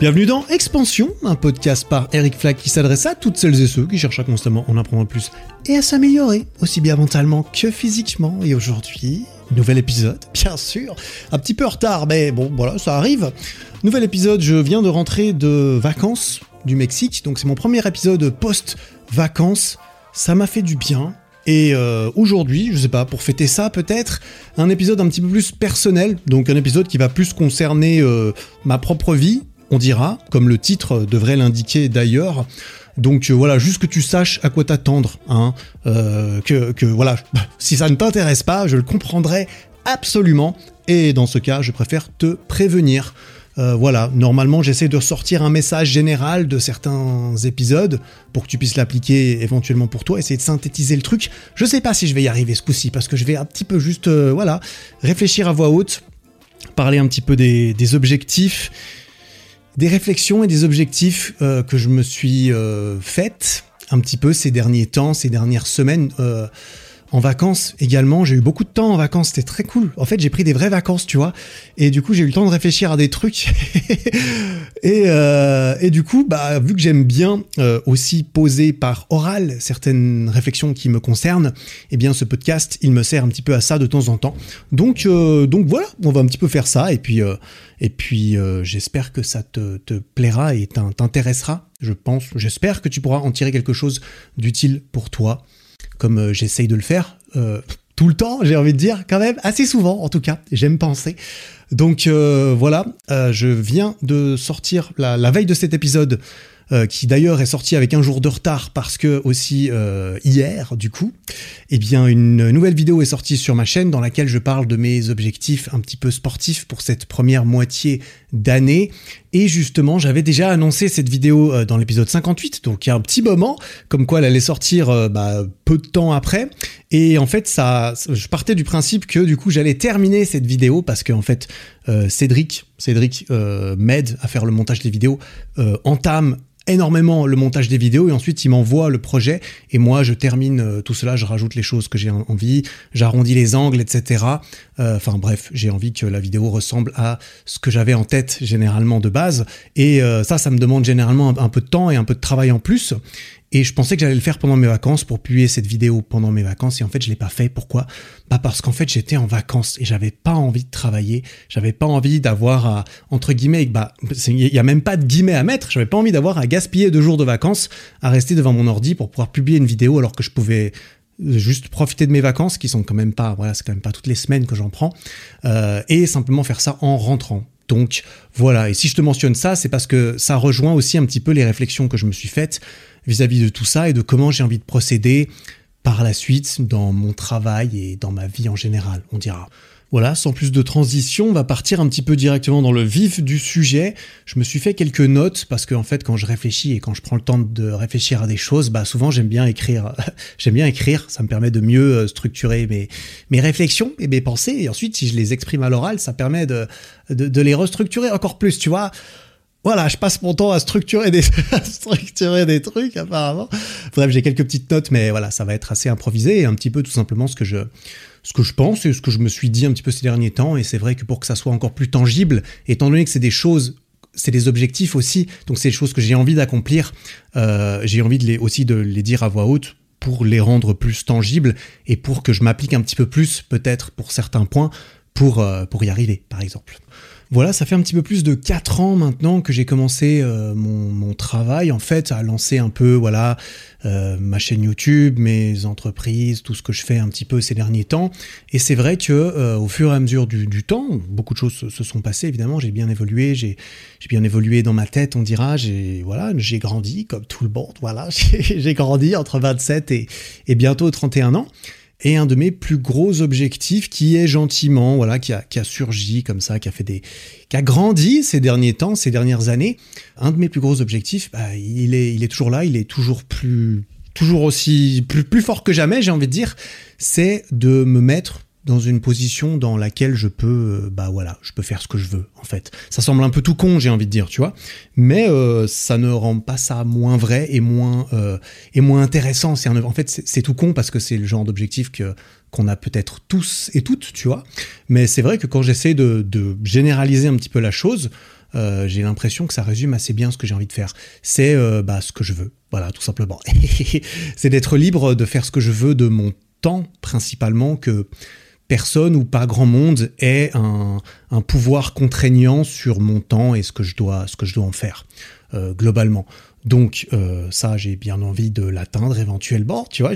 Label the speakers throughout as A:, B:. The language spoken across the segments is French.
A: Bienvenue dans Expansion, un podcast par Eric Flack qui s'adresse à toutes celles et ceux qui cherchent à constamment en apprendre plus et à s'améliorer, aussi bien mentalement que physiquement. Et aujourd'hui, nouvel épisode, bien sûr, un petit peu en retard, mais bon, voilà, ça arrive. Nouvel épisode, je viens de rentrer de vacances du Mexique, donc c'est mon premier épisode post-vacances. Ça m'a fait du bien, et euh, aujourd'hui, je sais pas, pour fêter ça peut-être, un épisode un petit peu plus personnel, donc un épisode qui va plus concerner euh, ma propre vie, on dira, comme le titre devrait l'indiquer d'ailleurs. Donc euh, voilà, juste que tu saches à quoi t'attendre, hein, que, que voilà, si ça ne t'intéresse pas, je le comprendrai absolument, et dans ce cas, je préfère te prévenir. Euh, voilà, normalement j'essaie de sortir un message général de certains épisodes pour que tu puisses l'appliquer éventuellement pour toi, essayer de synthétiser le truc. Je sais pas si je vais y arriver ce coup-ci parce que je vais un petit peu juste, euh, voilà, réfléchir à voix haute, parler un petit peu des, objectifs, des réflexions et des objectifs euh, que je me suis faites un petit peu ces derniers temps, ces dernières semaines en vacances également. J'ai eu beaucoup de temps en vacances, c'était très cool. En fait, j'ai pris des vraies vacances, tu vois. Et du coup, j'ai eu le temps de réfléchir à des trucs. et, euh, et, du coup, bah, vu que j'aime bien euh, aussi poser par oral certaines réflexions qui me concernent, eh bien, ce podcast, il me sert un petit peu à ça de temps en temps. Donc, euh, donc voilà, on va un petit peu faire ça. Et puis, et puis j'espère que ça te, te plaira et t'intéressera. Je pense, j'espère que tu pourras en tirer quelque chose d'utile pour toi comme euh, j'essaye de le faire euh, tout le temps, j'ai envie de dire, quand même, assez souvent en tout cas, j'aime penser. Donc euh, voilà, je viens de sortir la, veille de cet épisode qui d'ailleurs est sorti avec un jour de retard parce que aussi hier, du coup, eh bien une nouvelle vidéo est sortie sur ma chaîne dans laquelle je parle de mes objectifs un petit peu sportifs pour cette première moitié d'année. Et justement, j'avais déjà annoncé cette vidéo euh, dans l'épisode 58, donc il y a un petit moment, comme quoi elle allait sortir bah, peu de temps après. Et en fait, ça, je partais du principe que du coup, j'allais terminer cette vidéo parce que en fait, Cédric, Cédric m'aide à faire le montage des vidéos, entame énormément le montage des vidéos et ensuite il m'envoie le projet. Et moi je termine euh, tout cela, je rajoute les choses que j'ai envie, j'arrondis les angles, etc. Euh, enfin bref, j'ai envie que la vidéo ressemble à ce que j'avais en tête généralement de base. Et euh, ça, ça me demande généralement un, peu de temps et un peu de travail en plus et je pensais que j'allais le faire pendant mes vacances pour publier cette vidéo pendant mes vacances. Et en fait, je l'ai pas fait. Pourquoi? Pas parce qu'en fait, j'étais en vacances et j'avais pas envie de travailler. J'avais pas envie d'avoir à, entre guillemets, bah, il y a même pas de guillemets à mettre. J'avais pas envie d'avoir à gaspiller deux jours de vacances à rester devant mon ordi pour pouvoir publier une vidéo alors que je pouvais juste profiter de mes vacances qui sont quand même pas voilà c'est quand même pas toutes les semaines que j'en prends euh, et simplement faire ça en rentrant donc voilà et si je te mentionne ça c'est parce que ça rejoint aussi un petit peu les réflexions que je me suis faites vis-à-vis de tout ça et de comment j'ai envie de procéder par la suite dans mon travail et dans ma vie en général, on dira. Voilà, sans plus de transition, on va partir un petit peu directement dans le vif du sujet. Je me suis fait quelques notes parce qu'en en fait, quand je réfléchis et quand je prends le temps de réfléchir à des choses, bah souvent j'aime bien écrire. j'aime bien écrire, ça me permet de mieux euh, structurer mes, réflexions et mes pensées. Et ensuite, si je les exprime à l'oral, ça permet de les restructurer encore plus, tu vois voilà, je passe mon temps à structurer des, structurer des trucs apparemment. Bref, j'ai quelques petites notes, mais voilà, ça va être assez improvisé et un petit peu tout simplement ce que je, ce que je pense et ce que je me suis dit un petit peu ces derniers temps. Et c'est vrai que pour que ça soit encore plus tangible, étant donné que c'est des choses, c'est des objectifs aussi, donc c'est des choses que j'ai envie d'accomplir, euh, j'ai envie de les, aussi de les dire à voix haute pour les rendre plus tangibles et pour que je m'applique un petit peu plus peut-être pour certains points pour, euh, pour y arriver, par exemple. Voilà, ça fait un petit peu plus de 4 ans maintenant que j'ai commencé euh, mon, travail, en fait, à lancer un peu, voilà, euh, ma chaîne YouTube, mes entreprises, tout ce que je fais un petit peu ces derniers temps. Et c'est vrai que euh, au fur et à mesure du, temps, beaucoup de choses se, sont passées, évidemment, j'ai bien évolué, j'ai bien évolué dans ma tête, on dira, j'ai voilà, grandi comme tout le monde, voilà, j'ai grandi entre 27 et, et bientôt 31 ans et un de mes plus gros objectifs qui est gentiment, voilà, qui a, qui a surgi comme ça, qui a fait des, qui a grandi ces derniers temps, ces dernières années. Un de mes plus gros objectifs, bah, il est, il est toujours là, il est toujours plus, toujours aussi, plus, plus fort que jamais, j'ai envie de dire, c'est de me mettre dans une position dans laquelle je peux, euh, bah voilà, je peux faire ce que je veux en fait. Ça semble un peu tout con, j'ai envie de dire, tu vois, mais euh, ça ne rend pas ça moins vrai et moins euh, et moins intéressant. C'est en fait c'est tout con parce que c'est le genre d'objectif que qu'on a peut-être tous et toutes, tu vois. Mais c'est vrai que quand j'essaie de, de, généraliser un petit peu la chose, j'ai l'impression que ça résume assez bien ce que j'ai envie de faire. C'est bah, ce que je veux, voilà, tout simplement. c'est d'être libre de faire ce que je veux de mon temps, principalement, que personne ou pas grand monde ait un, pouvoir contraignant sur mon temps et ce que je dois, ce que je dois en faire, globalement. Donc ça, j'ai bien envie de l'atteindre éventuellement, tu vois,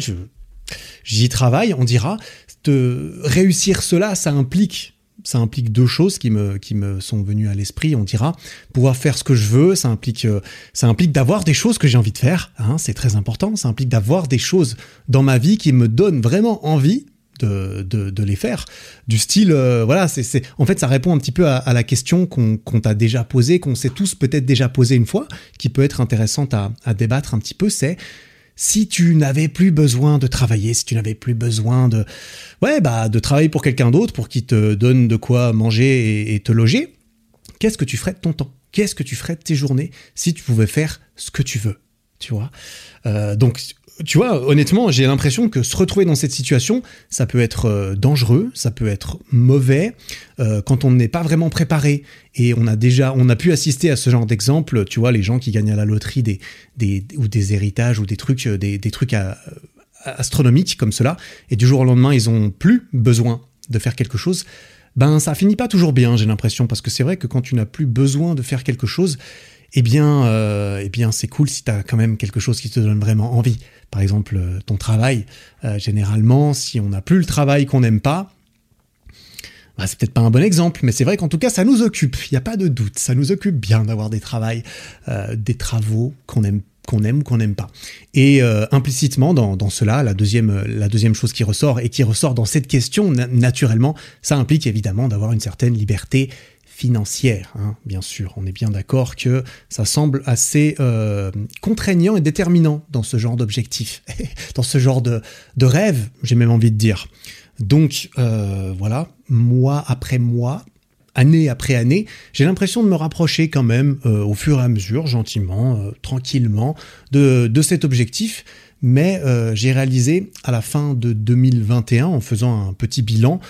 A: j'y travaille, on dira. De réussir cela, ça implique ça implique deux choses qui me, qui me sont venues à l'esprit, on dira. Pouvoir faire ce que je veux, ça implique, euh, ça implique d'avoir des choses que j'ai envie de faire, hein, c'est très important. Ça implique d'avoir des choses dans ma vie qui me donnent vraiment envie de, les faire. Du style, euh, voilà, c'est, en fait, ça répond un petit peu à, la question qu'on, t'a déjà posée, qu'on s'est tous peut-être déjà posée une fois, qui peut être intéressante à, à débattre un petit peu, c'est si tu n'avais plus besoin de travailler, si tu n'avais plus besoin de, ouais, bah, de travailler pour quelqu'un d'autre pour qu'il te donne de quoi manger et, te loger, qu'est-ce que tu ferais de ton temps? Qu'est-ce que tu ferais de tes journées si tu pouvais faire ce que tu veux? Tu vois euh, Donc, tu vois, honnêtement, j'ai l'impression que se retrouver dans cette situation, ça peut être euh, dangereux, ça peut être mauvais euh, quand on n'est pas vraiment préparé. Et on a déjà, on a pu assister à ce genre d'exemple. Tu vois, les gens qui gagnent à la loterie des, ou des héritages ou des trucs, des trucs astronomiques comme cela, et du jour au lendemain, ils ont plus besoin de faire quelque chose. Ben, ça finit pas toujours bien, j'ai l'impression, parce que c'est vrai que quand tu n'as plus besoin de faire quelque chose, eh bien, euh, eh bien c'est cool si tu as quand même quelque chose qui te donne vraiment envie. Par exemple, euh, ton travail. Euh, généralement, si on n'a plus le travail qu'on n'aime pas, bah, c'est peut-être pas un bon exemple, mais c'est vrai qu'en tout cas, ça nous occupe. Il n'y a pas de doute. Ça nous occupe bien d'avoir des des travaux qu'on aime qu'on aime ou qu'on n'aime pas. Et implicitement dans, dans, cela, la deuxième, la deuxième chose qui ressort et qui ressort dans cette question naturellement, ça implique évidemment d'avoir une certaine liberté financière, hein, bien sûr. On est bien d'accord que ça semble assez euh, contraignant et déterminant dans ce genre d'objectif, dans ce genre de, de rêve, j'ai même envie de dire. Donc euh, voilà, mois après mois, année après année, j'ai l'impression de me rapprocher quand même euh, au fur et à mesure, gentiment, tranquillement, de, de, cet objectif. Mais j'ai réalisé à la fin de 2021, en faisant un petit bilan,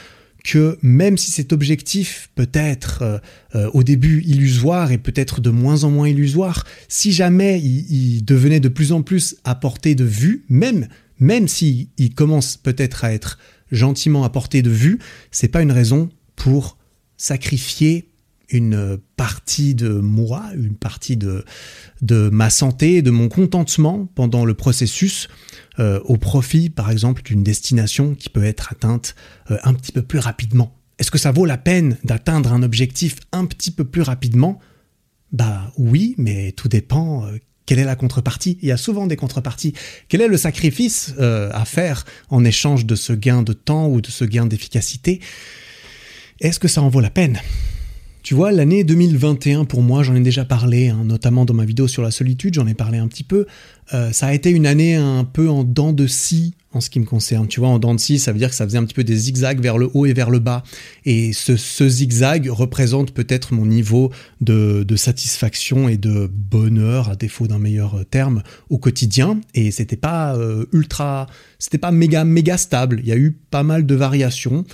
A: que même si cet objectif peut être euh, euh, au début illusoire et peut-être de moins en moins illusoire, si jamais il, devenait de plus en plus à portée de vue, même même s'il il commence peut-être à être gentiment à portée de vue, c'est pas une raison pour sacrifier une partie de moi, une partie de, ma santé, de mon contentement pendant le processus euh, au profit, par exemple, d'une destination qui peut être atteinte euh, un petit peu plus rapidement. Est-ce que ça vaut la peine d'atteindre un objectif un petit peu plus rapidement? Bah oui, mais tout dépend. Euh, quelle est la contrepartie Il y a souvent des contreparties. Quel est le sacrifice à faire en échange de ce gain de temps ou de ce gain d'efficacité? Est-ce que ça en vaut la peine? Tu vois, l'année 2021 pour moi, j'en ai déjà parlé, hein, notamment dans ma vidéo sur la solitude, j'en ai parlé un petit peu. Euh, ça a été une année un peu en dents de scie en ce qui me concerne. Tu vois, en dents de scie, ça veut dire que ça faisait un petit peu des zigzags vers le haut et vers le bas. Et ce, zigzag représente peut-être mon niveau de, satisfaction et de bonheur, à défaut d'un meilleur terme, au quotidien. Et c'était pas euh, ultra, c'était pas méga méga stable. Il y a eu pas mal de variations.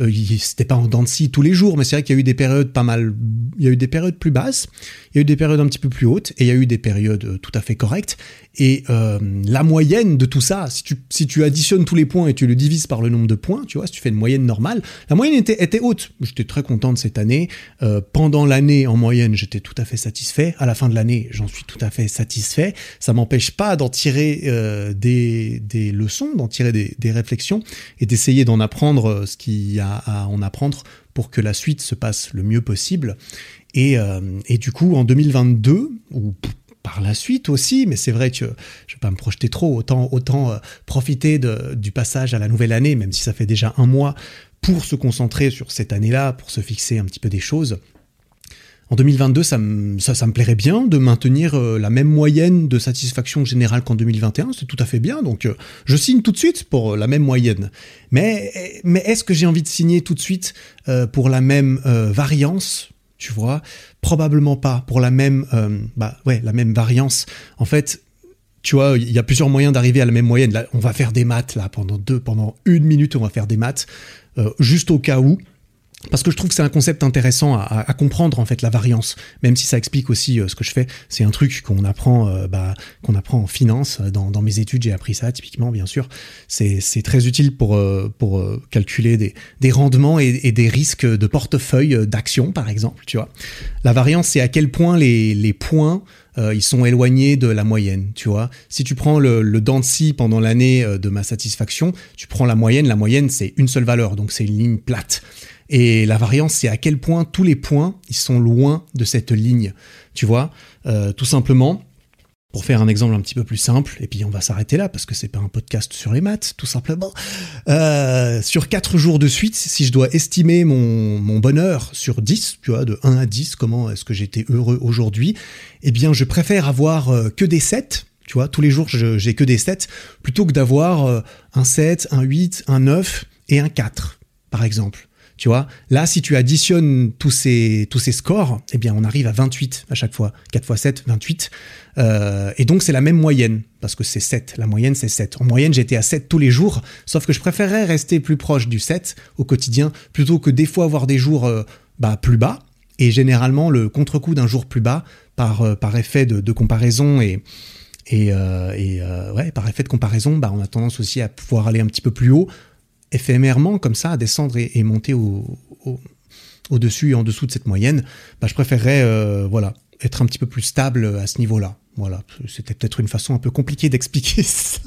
A: Euh, c'était pas en dents de scie tous les jours, mais c'est vrai qu'il y a eu des périodes pas mal, il y a eu des périodes plus basses, il y a eu des périodes un petit peu plus hautes, et il y a eu des périodes euh, tout à fait correctes. Et euh, la moyenne de tout ça, si tu, si tu additionnes tous les points et tu le divises par le nombre de points, tu vois, si tu fais une moyenne normale, la moyenne était, était haute. J'étais très content de cette année. Euh, pendant l'année, en moyenne, j'étais tout à fait satisfait. À la fin de l'année, j'en suis tout à fait satisfait. Ça m'empêche pas d'en tirer des, des, leçons, d'en tirer des, des, réflexions et d'essayer d'en apprendre ce qu'il y a à en apprendre pour que la suite se passe le mieux possible. Et, euh, et du coup, en 2022, ou par la suite aussi, mais c'est vrai que je ne vais pas me projeter trop, autant, autant euh, profiter du passage à la nouvelle année, même si ça fait déjà un mois, pour se concentrer sur cette année-là, pour se fixer un petit peu des choses. En 2022, ça me, plairait bien de maintenir euh, la même moyenne de satisfaction générale qu'en 2021, c'est tout à fait bien, donc euh, je signe tout de suite pour la même moyenne. Mais, mais est-ce que j'ai envie de signer tout de suite pour la même variance? Tu vois? Probablement pas pour la même, euh, bah ouais, la même variance. En fait, tu vois, il y a plusieurs moyens d'arriver à la même moyenne. On va faire des maths là pendant deux, pendant une minute, on va faire des maths, euh, juste au cas où. Parce que je trouve que c'est un concept intéressant à, comprendre en fait la variance, même si ça explique aussi euh, ce que je fais. C'est un truc qu'on apprend, euh, bah, qu'on apprend en finance. Dans, mes études, j'ai appris ça typiquement, bien sûr. C'est très utile pour euh, pour calculer des, rendements et, des risques de portefeuille d'action, par exemple. Tu vois, la variance, c'est à quel point les, points ils sont éloignés de la moyenne, tu vois. Si tu prends le, le scie pendant l'année de ma satisfaction, tu prends la moyenne, la moyenne c'est une seule valeur, donc c'est une ligne plate. Et la variance, c'est à quel point tous les points, ils sont loin de cette ligne. Tu vois, euh, tout simplement, pour faire un exemple un petit peu plus simple, et puis on va s'arrêter là parce que c'est pas un podcast sur les maths, tout simplement. Euh, sur 4 jours de suite, si je dois estimer mon, mon bonheur sur 10, tu vois, de 1 à 10, comment est-ce que j'étais heureux aujourd'hui, eh bien je préfère avoir euh, que des 7, tu vois, tous les jours j'ai que des 7, plutôt que d'avoir un 7, un 8, un 9 et un 4, par exemple. Tu vois, là, si tu additionnes tous ces, tous ces scores, eh bien, on arrive à 28 à chaque fois. 4 x 7, 28. et donc, c'est la même moyenne, parce que c'est 7. La moyenne, c'est 7. En moyenne, j'étais à 7 tous les jours, sauf que je préférerais rester plus proche du 7 au quotidien, plutôt que des fois avoir des jours euh, bah, plus bas. Et généralement, le contre-coup d'un jour plus bas, par, euh, par effet de, comparaison et, et, euh, et ouais, par effet de comparaison, bah, on a tendance aussi à pouvoir aller un petit peu plus haut éphémèrement comme ça, à descendre et, monter au, au-dessus et en dessous de cette moyenne, bah, je préférerais euh, voilà, être un petit peu plus stable à ce niveau-là. Voilà, c'était peut-être une façon un peu compliquée d'expliquer ça.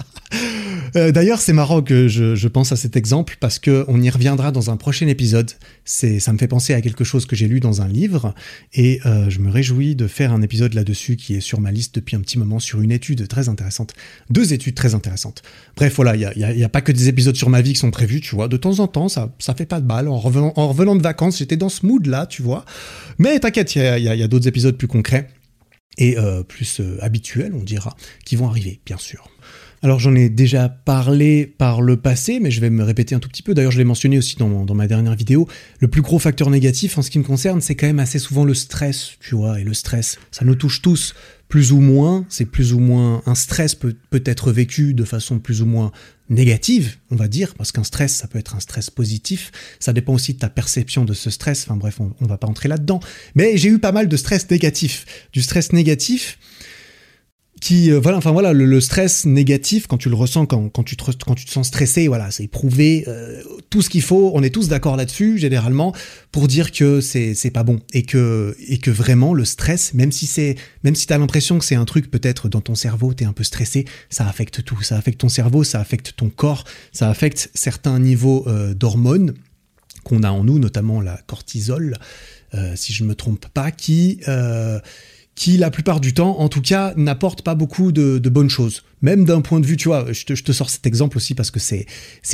A: Euh, d'ailleurs, c'est marrant que je, pense à cet exemple parce que on y reviendra dans un prochain épisode. C'est, ça me fait penser à quelque chose que j'ai lu dans un livre et euh, je me réjouis de faire un épisode là-dessus qui est sur ma liste depuis un petit moment sur une étude très intéressante, deux études très intéressantes. Bref, voilà, il y a, pas que des épisodes sur ma vie qui sont prévus, tu vois. De temps en temps, ça, ça fait pas de mal. En revenant, en de vacances, j'étais dans ce mood-là, tu vois. Mais t'inquiète, il y a, d'autres épisodes plus concrets et euh, plus habituels, on dira, qui vont arriver, bien sûr. Alors j'en ai déjà parlé par le passé, mais je vais me répéter un tout petit peu. D'ailleurs, je l'ai mentionné aussi dans, dans, ma dernière vidéo. Le plus gros facteur négatif en ce qui me concerne, c'est quand même assez souvent le stress, tu vois. Et le stress, ça nous touche tous, plus ou moins. C'est plus ou moins un stress peut, peut être vécu de façon plus ou moins négative, on va dire, parce qu'un stress, ça peut être un stress positif. Ça dépend aussi de ta perception de ce stress. Enfin bref, on, on va pas entrer là-dedans. Mais j'ai eu pas mal de stress négatif. Du stress négatif qui euh, voilà enfin voilà le, stress négatif quand tu le ressens quand, quand tu te quand tu te sens stressé voilà c'est prouvé euh, tout ce qu'il faut on est tous d'accord là-dessus généralement pour dire que c'est c'est pas bon et que et que vraiment le stress même si c'est même si tu as l'impression que c'est un truc peut-être dans ton cerveau tu es un peu stressé ça affecte tout. Ça affecte ton cerveau ça affecte ton corps ça affecte certains niveaux euh, d'hormones qu'on a en nous notamment la cortisol si je ne me trompe pas qui qui la plupart du temps, en tout cas, n'apporte pas beaucoup de, bonnes choses. Même d'un point de vue, tu vois, je te, sors cet exemple aussi parce que c'est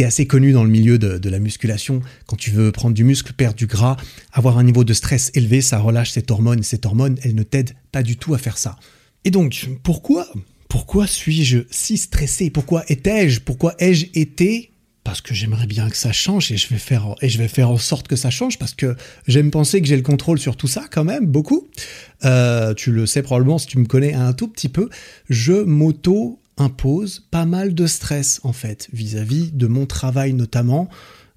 A: assez connu dans le milieu de, la musculation. Quand tu veux prendre du muscle, perdre du gras, avoir un niveau de stress élevé, ça relâche cette hormone. Cette hormone, elle ne t'aide pas du tout à faire ça. Et donc, pourquoi pourquoi suis-je si stressé? Pourquoi étais-je? Pourquoi ai-je été parce que j'aimerais bien que ça change et je vais faire en sorte que ça change parce que j'aime penser que j'ai le contrôle sur tout ça quand même beaucoup. Euh, tu le sais probablement si tu me connais un tout petit peu. Je m'auto impose pas mal de stress en fait vis-à-vis de mon travail notamment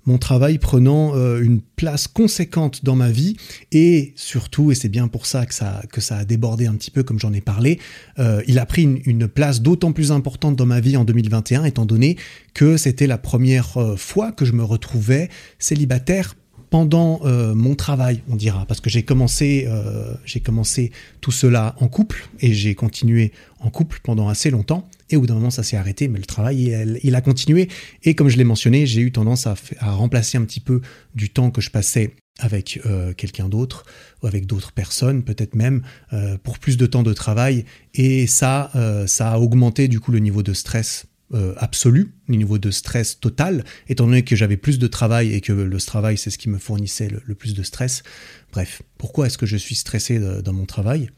A: mon travail prenant euh, une place conséquente dans ma vie. Et surtout, et c'est bien pour ça que ça, a débordé un petit peu comme j'en ai parlé, euh, il a pris une, place d'autant plus importante dans ma vie en 2021 étant donné que c'était la première euh, fois que je me retrouvais célibataire pendant mon travail, on dira, parce que j'ai commencé, j'ai commencé tout cela en couple et j'ai continué en couple pendant assez longtemps. Et au bout d'un moment, ça s'est arrêté, mais le travail, il, a continué. Et comme je l'ai mentionné, j'ai eu tendance à, remplacer un petit peu du temps que je passais avec euh, quelqu'un d'autre ou avec d'autres personnes, peut-être même euh, pour plus de temps de travail. Et ça, euh, ça a augmenté du coup le niveau de stress absolu, le niveau de stress total, étant donné que j'avais plus de travail et que le travail, c'est ce qui me fournissait le, plus de stress. Bref, pourquoi est-ce que je suis stressé dans mon travail?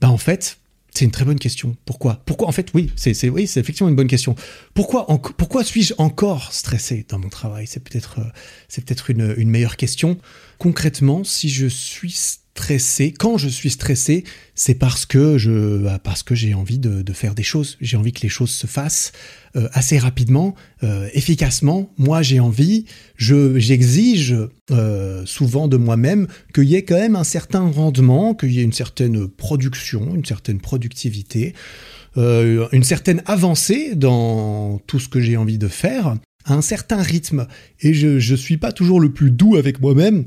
A: Ben en fait, c'est une très bonne question. Pourquoi? Pourquoi En fait, oui, c'est oui, c'est effectivement une bonne question. Pourquoi pourquoi suis-je encore stressé dans mon travail? C'est peut-être euh, peut-être une, une, meilleure question. Concrètement, si je suis stressé, quand je suis stressé, c'est parce que je, bah, parce que j'ai envie de, faire des choses. J'ai envie que les choses se fassent euh, assez rapidement, euh, efficacement. Moi, j'ai envie, je, j'exige euh, souvent de moi-même qu'il y ait quand même un certain rendement, qu'il y ait une certaine production, une certaine productivité, une certaine avancée dans tout ce que j'ai envie de faire, un certain rythme. Et je ne suis pas toujours le plus doux avec moi-même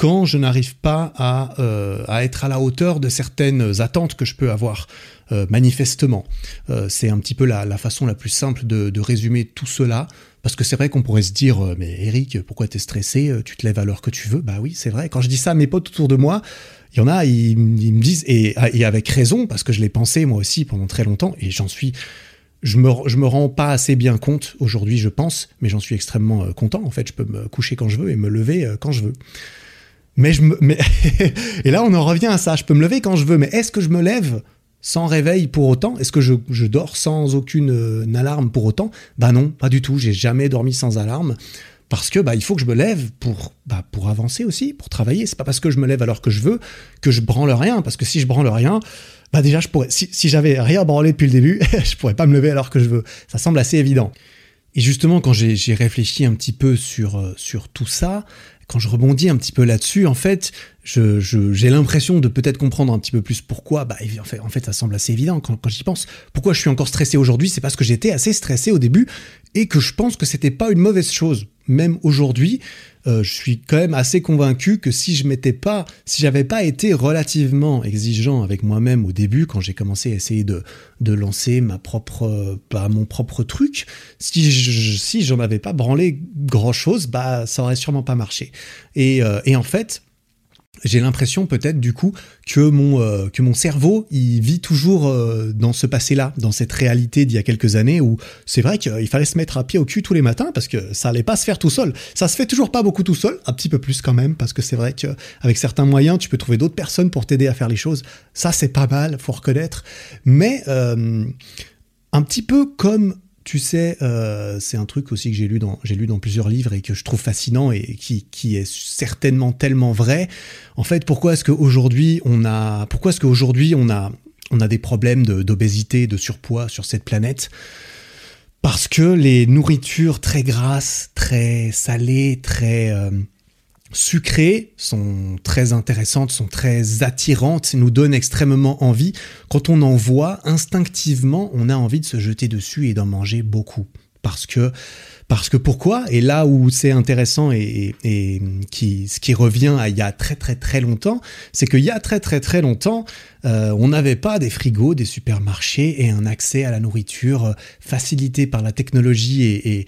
A: quand je n'arrive pas à, euh, à, être à la hauteur de certaines attentes que je peux avoir, euh, manifestement. Euh, c'est un petit peu la, la, façon la plus simple de, de résumer tout cela, parce que c'est vrai qu'on pourrait se dire, mais Eric, pourquoi t'es stressé Tu te lèves à l'heure que tu veux? Bah oui, c'est vrai. Quand je dis ça à mes potes autour de moi, il y en a, ils, ils me disent, et, et, avec raison, parce que je l'ai pensé moi aussi pendant très longtemps, et j'en suis... Je me, je me rends pas assez bien compte aujourd'hui, je pense, mais j'en suis extrêmement content. En fait, je peux me coucher quand je veux et me lever quand je veux. Mais je me, et là on en revient à ça. Je peux me lever quand je veux, mais est-ce que je me lève sans réveil pour autant? Est-ce que je, je, dors sans aucune euh, alarme pour autant? Bah non, pas du tout. J'ai jamais dormi sans alarme parce que bah il faut que je me lève pour bah, pour avancer aussi, pour travailler. C'est pas parce que je me lève alors que je veux que je branle rien. Parce que si je branle rien, bah déjà je pourrais. Si, si j'avais rien branlé depuis le début, je pourrais pas me lever alors que je veux. Ça semble assez évident. Et justement, quand j'ai réfléchi un petit peu sur, euh, sur tout ça, quand je rebondis un petit peu là-dessus, en fait, j'ai l'impression de peut-être comprendre un petit peu plus pourquoi. Bah, en fait, en fait ça semble assez évident quand, quand j'y pense. Pourquoi je suis encore stressé aujourd'hui C'est parce que j'étais assez stressé au début et que je pense que c'était pas une mauvaise chose. Même aujourd'hui, euh, je suis quand même assez convaincu que si je m'étais pas, si j'avais pas été relativement exigeant avec moi-même au début, quand j'ai commencé à essayer de, de lancer ma propre, bah, mon propre truc, si je, si j'en avais pas branlé grand chose, bah ça aurait sûrement pas marché. Et, euh, et en fait, j'ai l'impression peut-être du coup que mon euh, que cerveau il vit toujours euh, dans ce passé-là, dans cette réalité d'il y a quelques années où c'est vrai qu'il fallait se mettre à pied au cul tous les matins parce que ça allait pas se faire tout seul. Ça se fait toujours pas beaucoup tout seul, un petit peu plus quand même parce que c'est vrai qu'avec certains moyens tu peux trouver d'autres personnes pour t'aider à faire les choses. Ça c'est pas mal, faut reconnaître. Mais euh, un petit peu comme tu sais, euh, c'est un truc aussi que j'ai lu dans plusieurs livres et que je trouve fascinant et qui, est certainement tellement vrai. En fait, pourquoi est-ce qu'aujourd'hui on a pourquoi est-ce qu'aujourd'hui on a on a des problèmes d'obésité, de, surpoids sur cette planète? Parce que les nourritures très grasses, très salées, très euh, sucrées sont très intéressantes, sont très attirantes, nous donnent extrêmement envie. Quand on en voit, instinctivement, on a envie de se jeter dessus et d'en manger beaucoup. Parce que parce que pourquoi? Et là où c'est intéressant et, et, qui, ce qui revient à il y a très très très longtemps, c'est qu'il y a très très très longtemps, euh, on n'avait pas des frigos, des supermarchés et un accès à la nourriture euh, facilité par la technologie et,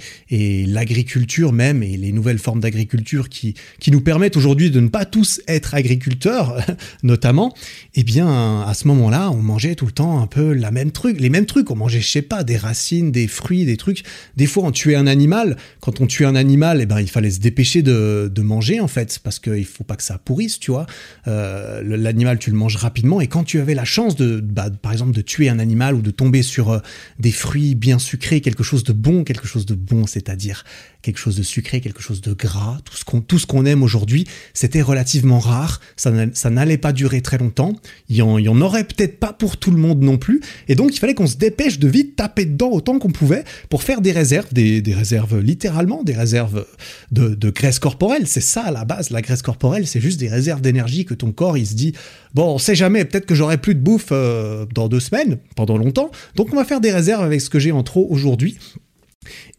A: l'agriculture même et les nouvelles formes d'agriculture qui, nous permettent aujourd'hui de ne pas tous être agriculteurs, notamment. Eh bien, à ce moment-là, on mangeait tout le temps un peu la même truc, les mêmes trucs. On mangeait, je sais pas, des racines, des fruits, des trucs. Des fois, on tuait un animal quand on tue un animal, eh ben, il fallait se dépêcher de, manger, en fait, parce qu'il faut pas que ça pourrisse, tu vois. Euh, l'animal, tu le manges rapidement, et quand tu avais la chance de, bah, par exemple, de tuer un animal ou de tomber sur euh, des fruits bien sucrés, quelque chose de bon, quelque chose de bon, c'est-à-dire quelque chose de sucré, quelque chose de gras, tout ce qu'on tout ce qu'on aime aujourd'hui, c'était relativement rare, ça n'allait pas durer très longtemps, il y en, il y en aurait peut-être pas pour tout le monde non plus, et donc il fallait qu'on se dépêche de vite taper dedans autant qu'on pouvait pour faire des réserves, des, des réserves littéralement des réserves de, graisse corporelle. C'est ça à la base, la graisse corporelle, c'est juste des réserves d'énergie que ton corps il se dit bon, on sait jamais, peut-être que j'aurai plus de bouffe euh, dans deux semaines, pendant longtemps, donc on va faire des réserves avec ce que j'ai en trop aujourd'hui.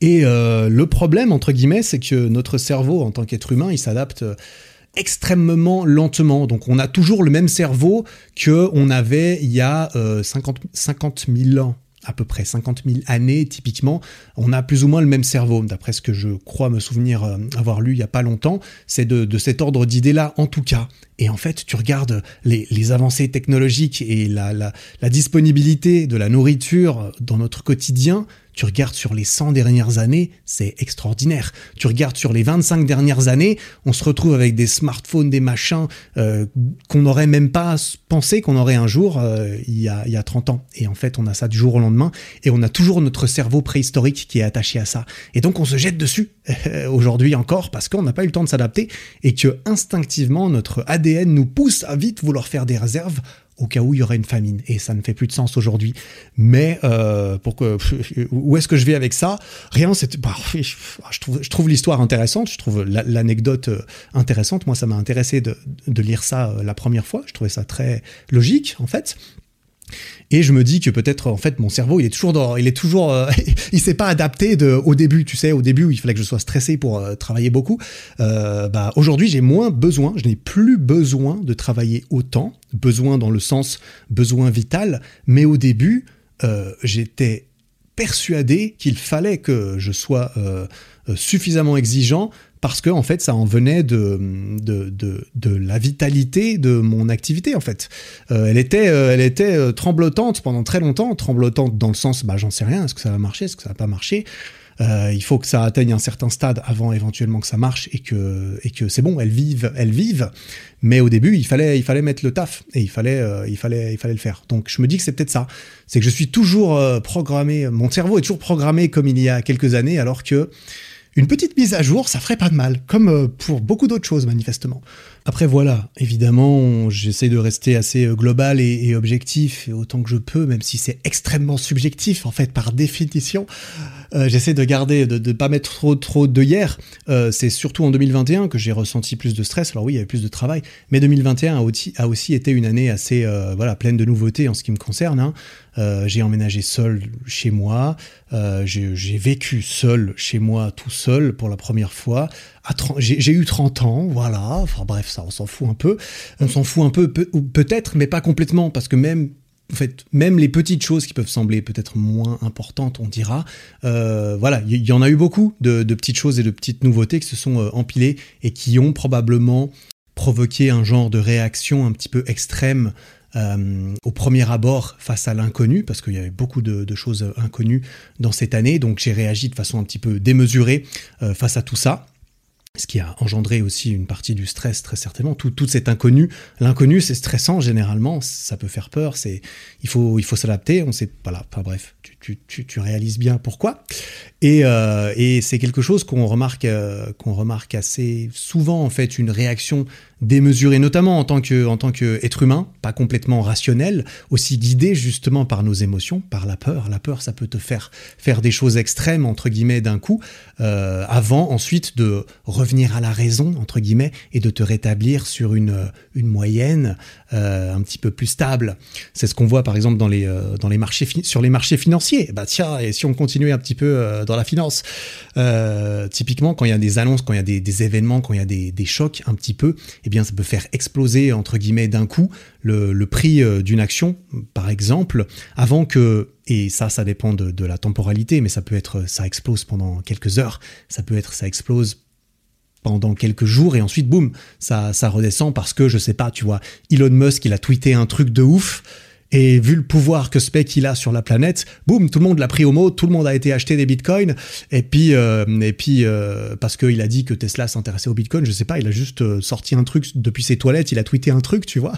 A: Et euh, le problème entre guillemets, c'est que notre cerveau en tant qu'être humain, il s'adapte euh, extrêmement lentement. Donc on a toujours le même cerveau que on avait il y a 50, 50 000 ans à peu près 50 000 années, typiquement, on a plus ou moins le même cerveau, d'après ce que je crois me souvenir euh, avoir lu il n'y a pas longtemps, c'est de, cet ordre d'idées-là en tout cas. Et en fait, tu regardes les, avancées technologiques et la, la, disponibilité de la nourriture dans notre quotidien, Tu regardes sur les 100 dernières années, c'est extraordinaire. Tu regardes sur les 25 dernières années, on se retrouve avec des smartphones, des machins euh, qu'on n'aurait même pas pensé qu'on aurait un jour euh, il, y a, il y a 30 ans. Et en fait, on a ça du jour au lendemain et on a toujours notre cerveau préhistorique qui est attaché à ça. Et donc, on se jette dessus aujourd'hui encore parce qu'on n'a pas eu le temps de s'adapter et que instinctivement, notre ADN nous pousse à vite vouloir faire des réserves au cas où il y aurait une famine. Et ça ne fait plus de sens aujourd'hui. Mais euh, où est-ce que je vais avec ça? Rien, c'est, bah, je trouve, je trouve l'histoire intéressante, je trouve l'anecdote euh, intéressante. Moi, ça m'a intéressé de, de, lire ça euh, la première fois. Je trouvais ça très logique, en fait. Et je me dis que peut-être en fait mon cerveau il est toujours dans, il est toujours, euh, il s'est pas adapté au début, tu sais, au début où il fallait que je sois stressé pour euh, travailler beaucoup. Euh, bah aujourd'hui j'ai moins besoin, je n'ai plus besoin de travailler autant, besoin dans le sens besoin vital, mais au début j'étais persuadé qu'il fallait que je sois suffisamment exigeant parce que en fait ça en venait de, de, de, de la vitalité de mon activité en fait. Euh, elle était, euh, elle était euh, tremblotante pendant très longtemps, tremblotante dans le sens bah j'en sais rien, est-ce que ça va marcher, est-ce que ça va pas marcher. il faut que ça atteigne un certain stade avant éventuellement que ça marche et que et que c'est bon, elles vivent, elles vivent. Mais au début, il fallait il fallait mettre le taf et il fallait il fallait il fallait le faire. Donc je me dis que c'est peut-être ça, c'est que je suis toujours programmé, mon cerveau est toujours programmé comme il y a quelques années, alors que une petite mise à jour, ça ferait pas de mal, comme euh, pour beaucoup d'autres choses manifestement. Après voilà, évidemment, j'essaie de rester assez euh, global et, objectif autant que je peux, même si c'est extrêmement subjectif en fait par définition. Euh, j'essaie de garder, de ne pas mettre trop trop de hier. c'est surtout en 2021 que j'ai ressenti plus de stress. Alors oui, il y avait plus de travail, mais 2021 a aussi, été une année assez voilà pleine de nouveautés en ce qui me concerne. Hein. Euh, j'ai emménagé seul chez moi. Euh, j'ai vécu seul chez moi, tout seul pour la première fois. J'ai eu 30 ans, voilà. Enfin bref, ça, on s'en fout un peu. On s'en fout un peu, peut-être, mais pas complètement, parce que même en fait, même les petites choses qui peuvent sembler peut-être moins importantes, on dira, euh, voilà, il y, en a eu beaucoup de, petites choses et de petites nouveautés qui se sont euh, empilées et qui ont probablement provoqué un genre de réaction un petit peu extrême euh, au premier abord face à l'inconnu, parce qu'il y avait beaucoup de, choses inconnues dans cette année, donc j'ai réagi de façon un petit peu démesurée face à tout ça ce qui a engendré aussi une partie du stress très certainement. Tout, tout cet inconnu l'inconnu c'est stressant généralement. Ça peut faire peur c'est il faut il faut s'adapter on sait voilà. Enfin bref tu, tu, réalises bien pourquoi et, euh, et c'est quelque chose qu'on remarque qu'on remarque assez souvent en fait une réaction démesuré, notamment en tant qu'être humain, pas complètement rationnel, aussi guidé justement par nos émotions, par la peur. La peur, ça peut te faire faire des choses extrêmes entre guillemets d'un coup, euh, avant ensuite de revenir à la raison entre guillemets et de te rétablir sur une une moyenne euh, un petit peu plus stable. C'est ce qu'on voit par exemple dans les euh, dans les marchés sur les marchés financiers. Bah tiens, et si on continuait un petit peu dans la finance, typiquement quand il y a des annonces, quand il y a des, événements, quand il y a des, des chocs un petit peu, eh bien, ça peut faire exploser, entre guillemets, d'un coup, le, prix euh, d'une action, par exemple, avant que, et ça, ça dépend de, la temporalité, mais ça peut être, ça explose pendant quelques heures, ça peut être, ça explose pendant quelques jours et ensuite boum ça ça redescend parce que je sais pas tu vois Elon Musk il a tweeté un truc de ouf et vu le pouvoir que mec il a sur la planète, boum, tout le monde l'a pris au mot, tout le monde a été acheté des bitcoins. Et puis, euh, et puis euh, parce qu'il a dit que Tesla s'intéressait au bitcoin, je sais pas, il a juste euh, sorti un truc depuis ses toilettes, il a tweeté un truc, tu vois.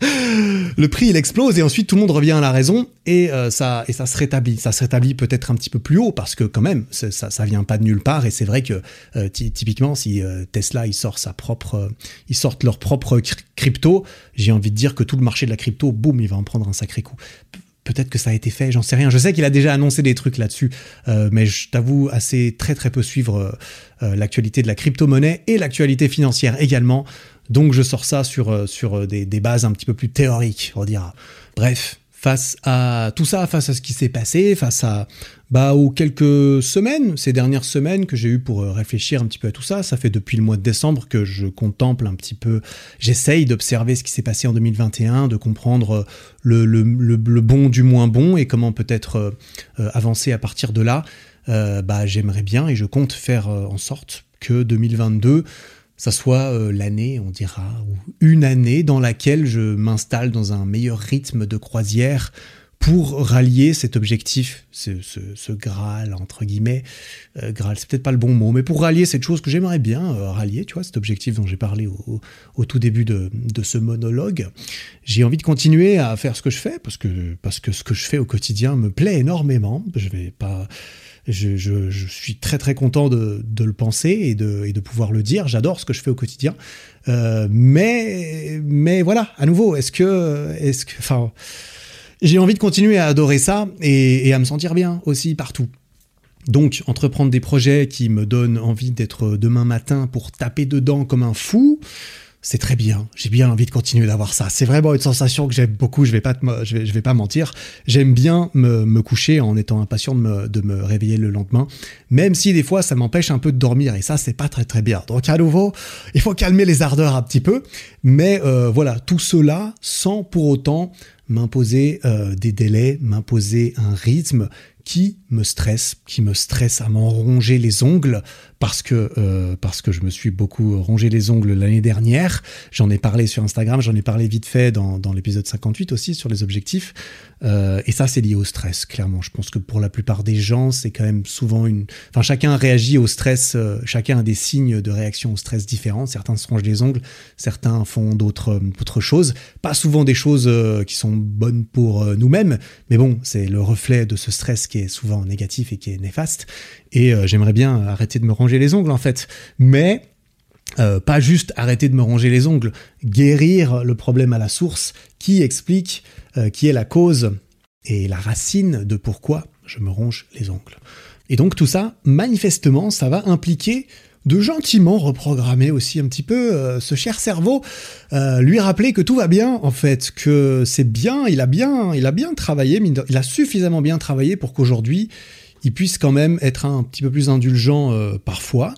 A: le prix il explose et ensuite tout le monde revient à la raison et ça et ça se rétablit. Ça se rétablit peut-être un petit peu plus haut parce que quand même ça ça vient pas de nulle part et c'est vrai que typiquement si Tesla il sort sa propre, ils sortent leur propre crypto, j'ai envie de dire que tout le marché de la crypto, boum, il va en prendre un sacré coup. Peut-être que ça a été fait, j'en sais rien. Je sais qu'il a déjà annoncé des trucs là-dessus, euh, mais je t'avoue assez très très peu suivre euh, euh, l'actualité de la crypto-monnaie et l'actualité financière également. Donc je sors ça sur, sur des, des bases un petit peu plus théoriques, on dira. Bref, face à tout ça, face à ce qui s'est passé, face à bah, aux quelques semaines, ces dernières semaines que j'ai eu pour euh, réfléchir un petit peu à tout ça. Ça fait depuis le mois de décembre que je contemple un petit peu, j'essaye d'observer ce qui s'est passé en 2021, de comprendre euh, le, bon du moins bon et comment peut-être euh, avancer à partir de là. bah, j'aimerais bien et je compte faire en sorte que 2022 ça soit euh, l'année, on dira, ou une année dans laquelle je m'installe dans un meilleur rythme de croisière pour rallier cet objectif, ce, ce, Graal, entre guillemets, euh, Graal, c'est peut-être pas le bon mot, mais pour rallier cette chose que j'aimerais bien euh, rallier, tu vois, cet objectif dont j'ai parlé au, au, tout début de, de ce monologue, j'ai envie de continuer à faire ce que je fais, parce que, parce que ce que je fais au quotidien me plaît énormément. Je vais pas je, suis très très content de, le penser et de, pouvoir le dire. J'adore ce que je fais au quotidien. Euh, mais, mais voilà, à nouveau, est-ce que, est-ce que, j'ai envie de continuer à adorer ça et à me sentir bien aussi partout. Donc, entreprendre des projets qui me donnent envie d'être demain matin pour taper dedans comme un fou, c'est très bien. J'ai bien envie de continuer d'avoir ça. C'est vraiment une sensation que j'aime beaucoup. Je vais pas, vais, pas mentir. J'aime bien me, coucher en étant impatient de me, de me réveiller le lendemain, même si des fois ça m'empêche un peu de dormir et ça c'est pas très très bien. Donc à nouveau, il faut calmer les ardeurs un petit peu, mais euh, voilà, tout cela sans pour autant m'imposer euh, des délais, m'imposer un rythme qui me stresse, qui me stresse à m'en ronger les ongles parce que euh, parce que je me suis beaucoup rongé les ongles l'année dernière. J'en ai parlé sur Instagram, j'en ai parlé vite fait dans, dans l'épisode 58 aussi sur les objectifs. Euh, et ça, c'est lié au stress, clairement. Je pense que pour la plupart des gens, c'est quand même souvent une. Enfin, chacun réagit au stress. Euh, chacun a des signes de réaction au stress différents. Certains se rongent les ongles, certains font d'autres d'autres choses. Pas souvent des choses qui sont bonnes pour nous-mêmes, mais bon, c'est le reflet de ce stress qui souvent négatif et qui est néfaste. Et euh, j'aimerais bien arrêter de me ranger les ongles en fait. Mais euh, pas juste arrêter de me ranger les ongles, guérir le problème à la source qui explique, euh, qui est la cause et la racine de pourquoi je me ronge les ongles. Et donc tout ça, manifestement, ça va impliquer de gentiment reprogrammer aussi un petit peu ce cher cerveau, lui rappeler que tout va bien en fait, que c'est bien, il a bien, il a bien travaillé, il a suffisamment bien travaillé pour qu'aujourd'hui il puisse quand même être un petit peu plus indulgent euh, parfois.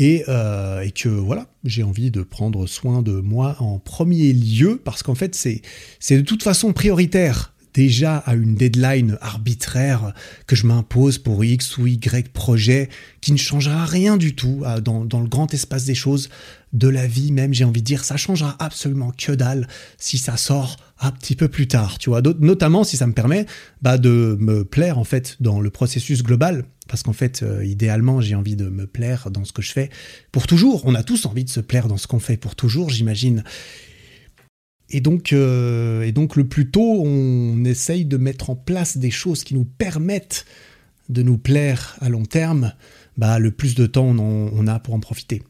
A: Euh, et, que voilà, j'ai envie de prendre soin de moi en premier lieu parce qu'en fait c'est de toute façon prioritaire déjà à une deadline arbitraire que je m'impose pour X ou Y projet qui ne changera rien du tout dans, dans le grand espace des choses de la vie même, j'ai envie de dire, ça changera absolument que dalle si ça sort un petit peu plus tard, tu vois. Notamment si ça me permet bah, de me plaire en fait dans le processus global, parce qu'en fait, euh, idéalement, j'ai envie de me plaire dans ce que je fais pour toujours. On a tous envie de se plaire dans ce qu'on fait pour toujours, j'imagine. Et donc, euh, et donc, le plus tôt on essaye de mettre en place des choses qui nous permettent de nous plaire à long terme, bah, le plus de temps on, a pour en profiter.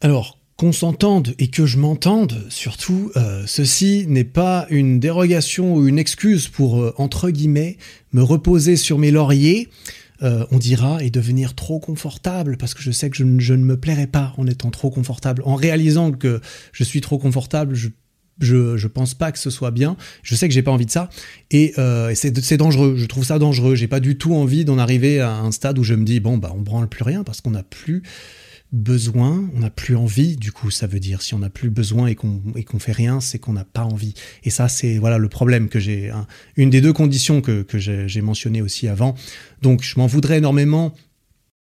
A: Alors, qu'on s'entende et que je m'entende, surtout, euh, ceci n'est pas une dérogation ou une excuse pour, euh, entre guillemets, me reposer sur mes lauriers, on dira, et devenir trop confortable, parce que je sais que je, ne me plairai pas en étant trop confortable. En réalisant que je suis trop confortable, je je, je pense pas que ce soit bien. Je sais que j'ai pas envie de ça. Et, c'est dangereux. Je trouve ça dangereux. J'ai pas du tout envie d'en arriver à un stade où je me dis, bon, bah, on branle plus rien parce qu'on n'a plus besoin, on n'a plus envie, du coup, ça veut dire si on n'a plus besoin et qu'on fait rien, c'est qu'on n'a pas envie. Et ça, c'est voilà le problème que j'ai, une des deux conditions que, que j'ai mentionné aussi avant. Donc, je m'en voudrais énormément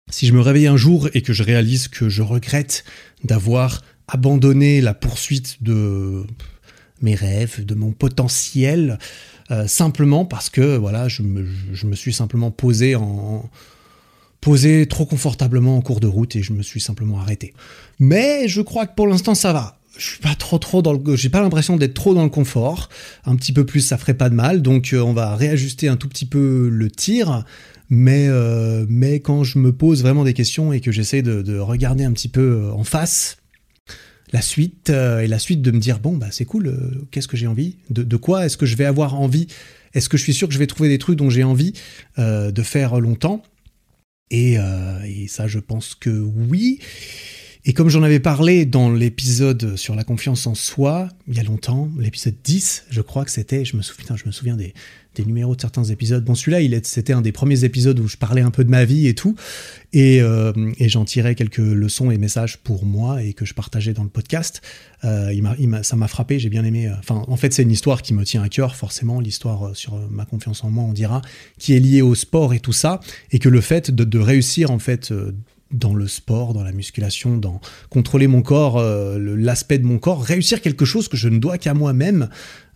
A: si je me réveille un jour et que je réalise que je regrette d'avoir abandonné la poursuite de mes rêves, de mon potentiel, euh, simplement parce que voilà, je me, suis simplement posé en posé trop confortablement en cours de route et je me suis simplement arrêté. Mais je crois que pour l'instant ça va. Je suis pas trop trop dans le, j'ai pas l'impression d'être trop dans le confort. Un petit peu plus, ça ferait pas de mal. Donc euh, on va réajuster un tout petit peu le tir. Mais euh, mais quand je me pose vraiment des questions et que j'essaie de, regarder un petit peu en face la suite et la suite de me dire bon bah c'est cool. Qu'est-ce que j'ai envie? De, quoi est-ce que je vais avoir envie? Est-ce que je suis sûr que je vais trouver des trucs dont j'ai envie de faire longtemps? Euh, et, ça, je pense que oui. Et comme j'en avais parlé dans l'épisode sur la confiance en soi, il y a longtemps, l'épisode 10, je crois que c'était, je me souviens, des, numéros de certains épisodes. Bon, celui-là, c'était un des premiers épisodes où je parlais un peu de ma vie et tout, et, euh, j'en tirais quelques leçons et messages pour moi et que je partageais dans le podcast. Euh, ça m'a frappé, j'ai bien aimé. Enfin, en fait, c'est une histoire qui me tient à cœur, forcément, l'histoire sur ma confiance en moi, on dira, qui est liée au sport et tout ça, et que le fait de réussir en fait dans le sport, dans la musculation, dans contrôler mon corps, euh, l'aspect de mon corps, réussir quelque chose que je ne dois qu'à moi-même,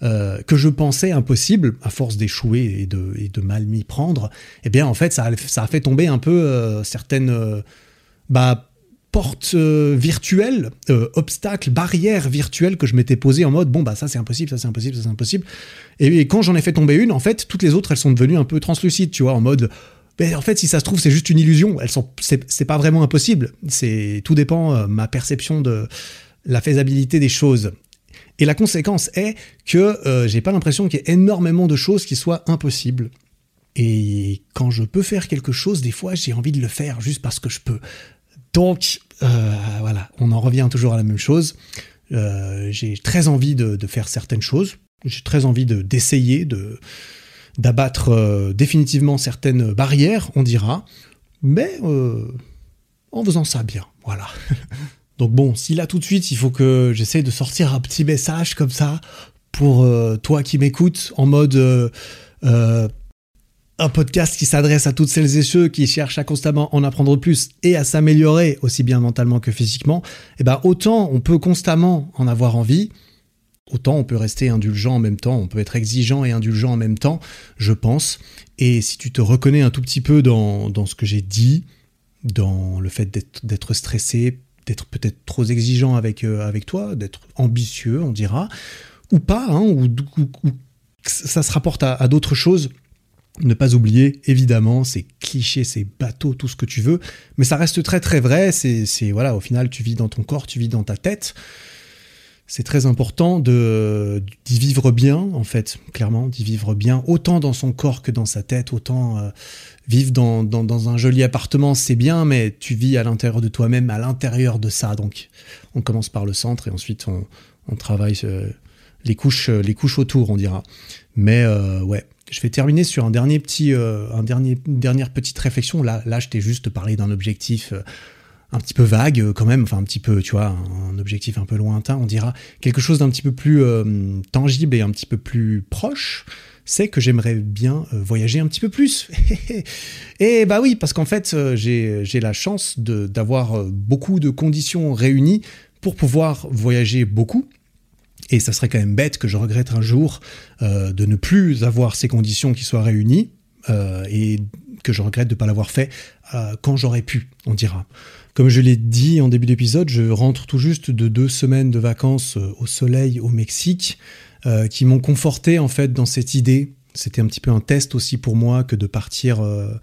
A: euh, que je pensais impossible, à force d'échouer et de, mal m'y prendre, eh bien en fait ça a, ça a fait tomber un peu euh, certaines bah, portes virtuelles, obstacles, barrières virtuelles que je m'étais posées en mode bon bah ça c'est impossible, ça c'est impossible, ça c'est impossible. Et, et quand j'en ai fait tomber une, en fait toutes les autres elles sont devenues un peu translucides, tu vois, en mode mais en fait, si ça se trouve, c'est juste une illusion. Elles sont, c'est pas vraiment impossible. Tout dépend euh, ma perception de la faisabilité des choses. Et la conséquence est que euh, j'ai pas l'impression qu'il y ait énormément de choses qui soient impossibles. Et quand je peux faire quelque chose, des fois, j'ai envie de le faire juste parce que je peux. Donc, euh, voilà, on en revient toujours à la même chose. j'ai très envie de, faire certaines choses. J'ai très envie d'essayer, de, d'abattre euh, définitivement certaines barrières, on dira, mais euh, en faisant ça bien, voilà. Donc bon, si là tout de suite il faut que j'essaie de sortir un petit message comme ça pour euh, toi qui m'écoutes en mode un podcast qui s'adresse à toutes celles et ceux qui cherchent à constamment en apprendre plus et à s'améliorer aussi bien mentalement que physiquement, eh ben autant on peut constamment en avoir envie, Autant on peut rester indulgent en même temps, on peut être exigeant et indulgent en même temps, je pense. Et si tu te reconnais un tout petit peu dans, ce que j'ai dit, dans le fait d'être stressé, d'être peut-être trop exigeant avec, euh, avec toi, d'être ambitieux, on dira, ou pas, hein, ou, ça se rapporte à, d'autres choses, ne pas oublier, évidemment, c'est clichés, c'est bateau, tout ce que tu veux, mais ça reste très très vrai. C'est voilà, au final, tu vis dans ton corps, tu vis dans ta tête c'est très important d'y vivre bien en fait clairement d'y vivre bien autant dans son corps que dans sa tête autant euh, vivre dans, dans, un joli appartement c'est bien mais tu vis à l'intérieur de toi-même à l'intérieur de ça. Donc on commence par le centre et ensuite on, travaille euh, les couches les couches autour on dira. Mais euh, ouais. Je vais terminer sur un dernier petit un dernier dernière petite réflexion. Là là je t'ai juste parlé d'un objectif un petit peu vague euh, quand même, enfin un petit peu, tu vois, un objectif un peu lointain, on dira quelque chose d'un petit peu plus euh, tangible et un petit peu plus proche, c'est que j'aimerais bien euh, voyager un petit peu plus. et bah oui, parce qu'en fait, j'ai la chance d'avoir beaucoup de conditions réunies pour pouvoir voyager beaucoup. Et ça serait quand même bête que je regrette un jour de ne plus avoir ces conditions qui soient réunies et que je regrette de ne pas l'avoir fait quand j'aurais pu, on dira. Comme je l'ai dit en début d'épisode, je rentre tout juste de deux semaines de vacances euh, au soleil au Mexique, euh, qui m'ont conforté en fait dans cette idée. C'était un petit peu un test aussi pour moi que de partir euh,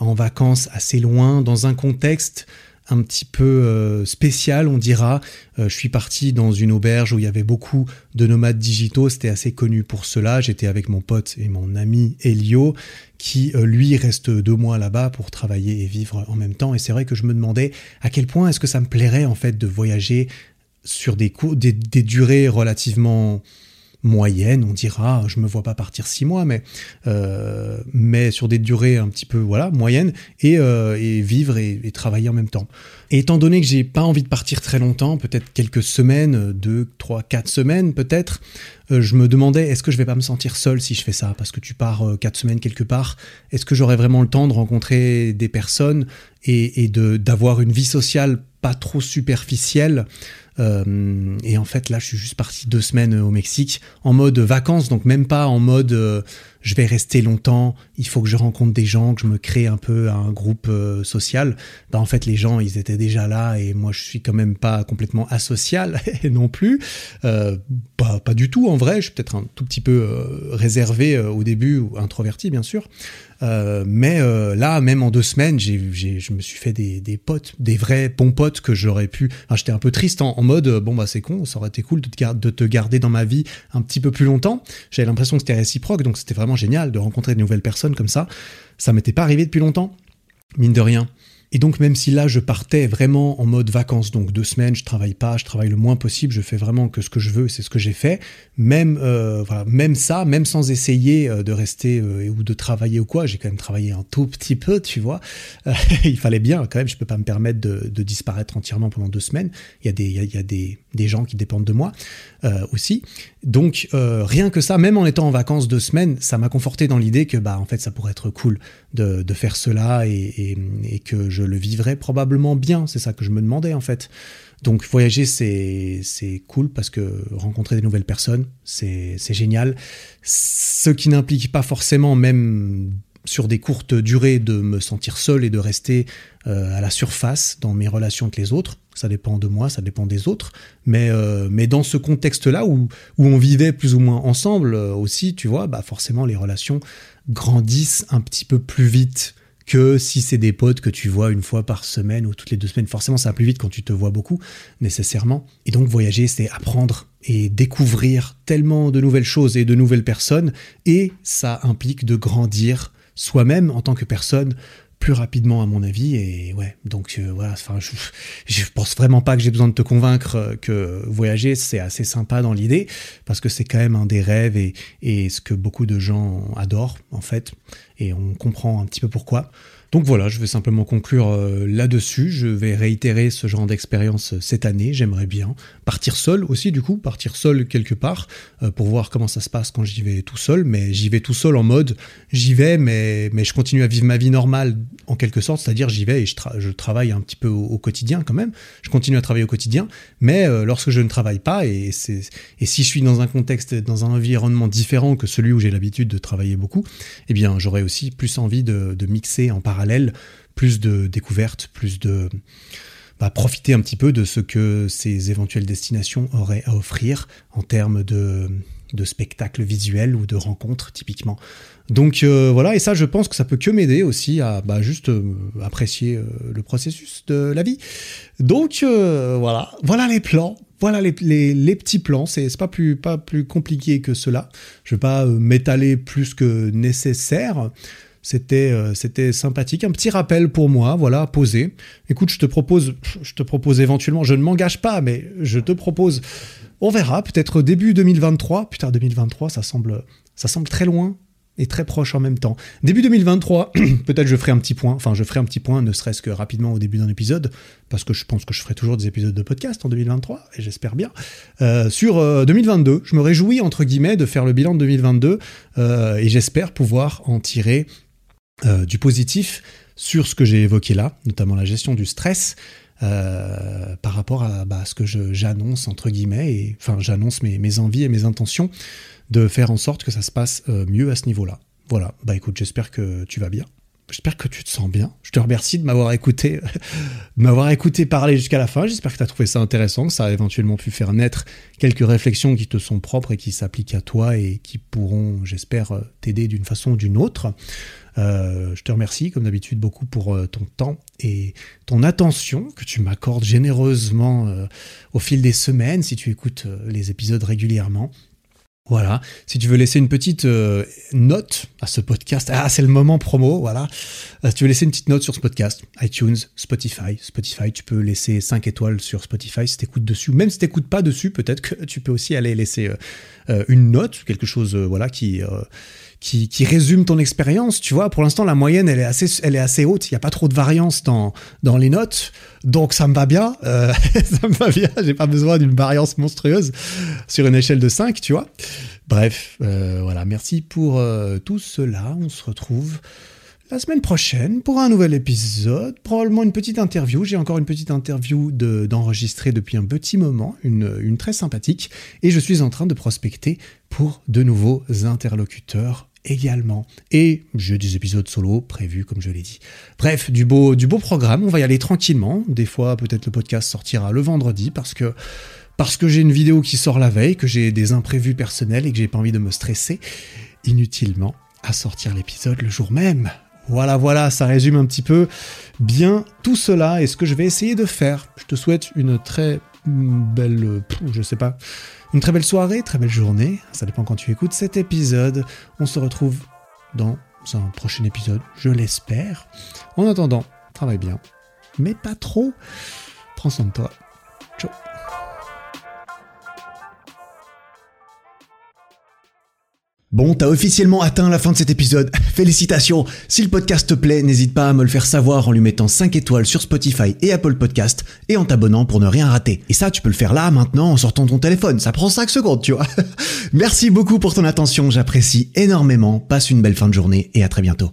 A: en vacances assez loin dans un contexte un petit peu euh, spécial, on dira. Euh, je suis parti dans une auberge où il y avait beaucoup de nomades digitaux, c'était assez connu pour cela. J'étais avec mon pote et mon ami Elio, qui euh, lui reste deux mois là-bas pour travailler et vivre en même temps. Et c'est vrai que je me demandais à quel point est-ce que ça me plairait en fait de voyager sur des, des, des durées relativement moyenne, on dira. Je me vois pas partir six mois, mais euh, mais sur des durées un petit peu voilà moyennes et, euh, vivre et, travailler en même temps. Et étant donné que j'ai pas envie de partir très longtemps, peut-être quelques semaines, deux, trois, quatre semaines peut-être, euh, je me demandais est-ce que je vais pas me sentir seul si je fais ça? Parce que tu pars quatre semaines quelque part. Est-ce que j'aurai vraiment le temps de rencontrer des personnes et, et de d'avoir une vie sociale pas trop superficielle euh, et en fait, là, je suis juste parti deux semaines au Mexique en mode vacances, donc même pas en mode euh, je vais rester longtemps, il faut que je rencontre des gens, que je me crée un peu un groupe euh, social. Bah, en fait, les gens, ils étaient déjà là et moi, je suis quand même pas complètement asocial non plus. Euh, pas, pas du tout en vrai, je suis peut-être un tout petit peu réservé au début, ou introverti bien sûr. Euh, mais euh, là, même en deux semaines, j'ai, je me suis fait des, des, potes, des vrais bons potes que j'aurais pu. j'étais un peu triste en, mode euh, bon bah c'est con, ça aurait été cool de te, de te, garder dans ma vie un petit peu plus longtemps. J'avais l'impression que c'était réciproque, donc c'était vraiment génial de rencontrer de nouvelles personnes comme ça. Ça m'était pas arrivé depuis longtemps, mine de rien. Et donc même si là je partais vraiment en mode vacances, donc deux semaines, je travaille pas, je travaille le moins possible, je fais vraiment que ce que je veux, c'est ce que j'ai fait. Même euh, voilà, même ça, même sans essayer euh, de rester euh, ou de travailler ou quoi, j'ai quand même travaillé un tout petit peu, tu vois. il fallait bien quand même, je peux pas me permettre de, disparaître entièrement pendant deux semaines. Il y a des, il y a, des, des gens qui dépendent de moi aussi. Donc rien que ça, même en étant en vacances deux semaines, ça m'a conforté dans l'idée que bah en fait ça pourrait être cool de, faire cela et que je je le vivrais probablement bien. C'est ça que je me demandais en fait. Donc voyager, c'est cool parce que rencontrer des nouvelles personnes, c'est génial. Ce qui n'implique pas forcément même sur des courtes durées de me sentir seul et de rester euh, à la surface dans mes relations avec les autres. Ça dépend de moi, ça dépend des autres. Mais, euh, mais dans ce contexte-là où, où on vivait plus ou moins ensemble euh, aussi, tu vois, bah forcément les relations grandissent un petit peu plus vite que si c'est des potes que tu vois une fois par semaine ou toutes les deux semaines. Forcément, ça va plus vite quand tu te vois beaucoup, nécessairement. Et donc, voyager, c'est apprendre et découvrir tellement de nouvelles choses et de nouvelles personnes. Et ça implique de grandir soi-même en tant que personne plus rapidement à mon avis et ouais donc euh, voilà enfin je, pense vraiment pas que j'ai besoin de te convaincre que voyager c'est assez sympa dans l'idée parce que c'est quand même un des rêves et, et ce que beaucoup de gens adorent en fait et on comprend un petit peu pourquoi donc voilà, je vais simplement conclure euh, là-dessus. Je vais réitérer ce genre d'expérience euh, cette année. J'aimerais bien partir seul aussi, du coup, partir seul quelque part euh, pour voir comment ça se passe quand j'y vais tout seul. Mais j'y vais tout seul en mode j'y vais, mais, mais je continue à vivre ma vie normale en quelque sorte, c'est-à-dire j'y vais et je, je, travaille un petit peu au, quotidien quand même. Je continue à travailler au quotidien, mais lorsque je ne travaille pas et, et si je suis dans un contexte, dans un environnement différent que celui où j'ai l'habitude de travailler beaucoup, eh bien j'aurais aussi plus envie de, de mixer en parallèle plus de découvertes, plus de bah, profiter un petit peu de ce que ces éventuelles destinations auraient à offrir en termes de, de spectacles visuels ou de rencontres typiquement. Donc euh, voilà, et ça je pense que ça peut que m'aider aussi à bah, juste euh, apprécier euh, le processus de la vie. Donc voilà, voilà les plans. Voilà les, les, petits plans, c'est pas plus, pas plus compliqué que cela. Je vais pas m'étaler plus que nécessaire. C'était euh, c'était sympathique, un petit rappel pour moi, voilà, posé. Écoute, je te propose je te propose éventuellement, je ne m'engage pas mais je te propose on verra peut-être début 2023. Putain 2023, ça semble ça semble très loin et très proche en même temps. Début 2023, peut-être je ferai un petit point, enfin je ferai un petit point, ne serait-ce que rapidement au début d'un épisode, parce que je pense que je ferai toujours des épisodes de podcast en 2023, et j'espère bien. Euh, sur 2022, euh, je me réjouis, entre guillemets, de faire le bilan de 2022, et j'espère pouvoir en tirer euh, du positif sur ce que j'ai évoqué là, notamment la gestion du stress, euh, par rapport à bah, ce que j'annonce, entre guillemets, et enfin j'annonce mes, mes, envies et mes intentions de faire en sorte que ça se passe euh, mieux à ce niveau-là. Voilà, bah écoute, j'espère que tu vas bien. J'espère que tu te sens bien. Je te remercie de m'avoir écouté, de m'avoir écouté parler jusqu'à la fin. J'espère que tu as trouvé ça intéressant, que ça a éventuellement pu faire naître quelques réflexions qui te sont propres et qui s'appliquent à toi et qui pourront, j'espère, t'aider d'une façon ou d'une autre. Euh, je te remercie, comme d'habitude, beaucoup pour euh, ton temps et ton attention que tu m'accordes généreusement euh, au fil des semaines si tu écoutes les épisodes régulièrement. Voilà, si tu veux laisser une petite note à ce podcast, ah c'est le moment promo, voilà. si tu veux laisser une petite note sur ce podcast, iTunes, Spotify, Spotify, tu peux laisser 5 étoiles sur Spotify si tu écoutes dessus, même si tu n'écoutes pas dessus, peut-être que tu peux aussi aller laisser une note, quelque chose voilà qui qui, résume ton expérience. Tu vois, pour l'instant, la moyenne, elle est assez, elle est assez haute. Il n'y a pas trop de variance dans, dans les notes. Donc, ça me va bien. Euh, ça me va bien. J'ai pas besoin d'une variance monstrueuse sur une échelle de 5, tu vois. Bref, euh, voilà. Merci pour euh, tout cela. On se retrouve la semaine prochaine pour un nouvel épisode, probablement une petite interview. J'ai encore une petite interview d'enregistrer depuis un petit moment, une, très sympathique, et je suis en train de prospecter pour de nouveaux interlocuteurs également. Et j'ai des épisodes solo prévus, comme je l'ai dit. Bref, du beau, programme. On va y aller tranquillement. Des fois, peut-être le podcast sortira le vendredi parce que parce que j'ai une vidéo qui sort la veille, que j'ai des imprévus personnels et que j'ai pas envie de me stresser inutilement à sortir l'épisode le jour même. Voilà, voilà, ça résume un petit peu bien tout cela et ce que je vais essayer de faire. Je te souhaite une très belle, je sais pas, une très belle soirée, très belle journée. Ça dépend quand tu écoutes cet épisode. On se retrouve dans un prochain épisode, je l'espère. En attendant, travaille bien, mais pas trop. Prends soin de toi. Ciao. Bon, t'as officiellement atteint la fin de cet épisode. Félicitations. Si le podcast te plaît, n'hésite pas à me le faire savoir en lui mettant 5 étoiles sur Spotify et Apple Podcast et en t'abonnant pour ne rien rater. Et ça, tu peux le faire là, maintenant, en sortant ton téléphone. Ça prend 5 secondes, tu vois. Merci beaucoup pour ton attention, j'apprécie énormément. Passe une belle fin de journée et à très bientôt.